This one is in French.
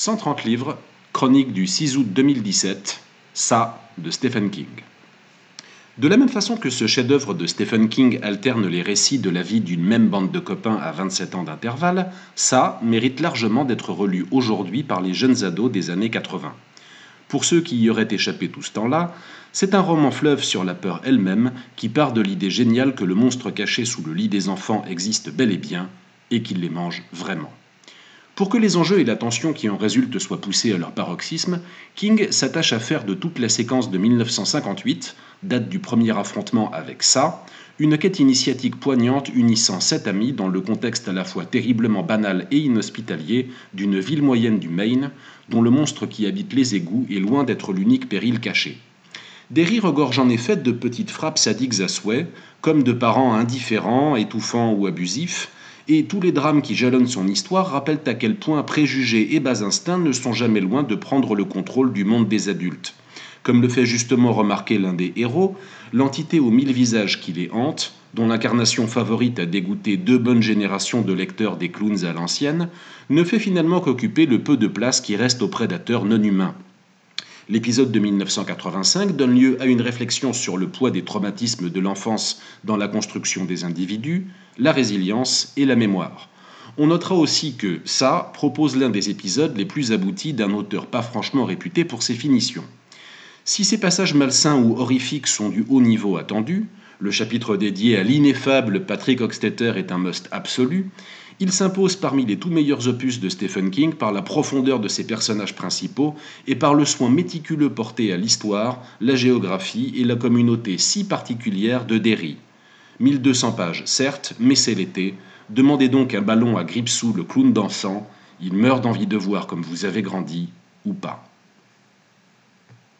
130 livres, chronique du 6 août 2017, Ça de Stephen King. De la même façon que ce chef-d'œuvre de Stephen King alterne les récits de la vie d'une même bande de copains à 27 ans d'intervalle, ça mérite largement d'être relu aujourd'hui par les jeunes ados des années 80. Pour ceux qui y auraient échappé tout ce temps-là, c'est un roman fleuve sur la peur elle-même qui part de l'idée géniale que le monstre caché sous le lit des enfants existe bel et bien et qu'il les mange vraiment. Pour que les enjeux et la tension qui en résultent soient poussés à leur paroxysme, King s'attache à faire de toute la séquence de 1958, date du premier affrontement avec ça, une quête initiatique poignante unissant sept amis dans le contexte à la fois terriblement banal et inhospitalier d'une ville moyenne du Maine, dont le monstre qui habite les égouts est loin d'être l'unique péril caché. Derry regorge en effet de petites frappes sadiques à souhait, comme de parents indifférents, étouffants ou abusifs, et tous les drames qui jalonnent son histoire rappellent à quel point préjugés et bas instincts ne sont jamais loin de prendre le contrôle du monde des adultes. Comme le fait justement remarquer l'un des héros, l'entité aux mille visages qui les hante, dont l'incarnation favorite a dégoûté deux bonnes générations de lecteurs des clowns à l'ancienne, ne fait finalement qu'occuper le peu de place qui reste aux prédateurs non humains. L'épisode de 1985 donne lieu à une réflexion sur le poids des traumatismes de l'enfance dans la construction des individus, la résilience et la mémoire. On notera aussi que ça propose l'un des épisodes les plus aboutis d'un auteur pas franchement réputé pour ses finitions. Si ces passages malsains ou horrifiques sont du haut niveau attendu, le chapitre dédié à l'ineffable Patrick Hockstetter est un must absolu, il s'impose parmi les tout meilleurs opus de Stephen King par la profondeur de ses personnages principaux et par le soin méticuleux porté à l'histoire, la géographie et la communauté si particulière de Derry. 1200 pages, certes, mais c'est l'été. Demandez donc un ballon à Gripsou le clown dansant. Il meurt d'envie de voir comme vous avez grandi, ou pas.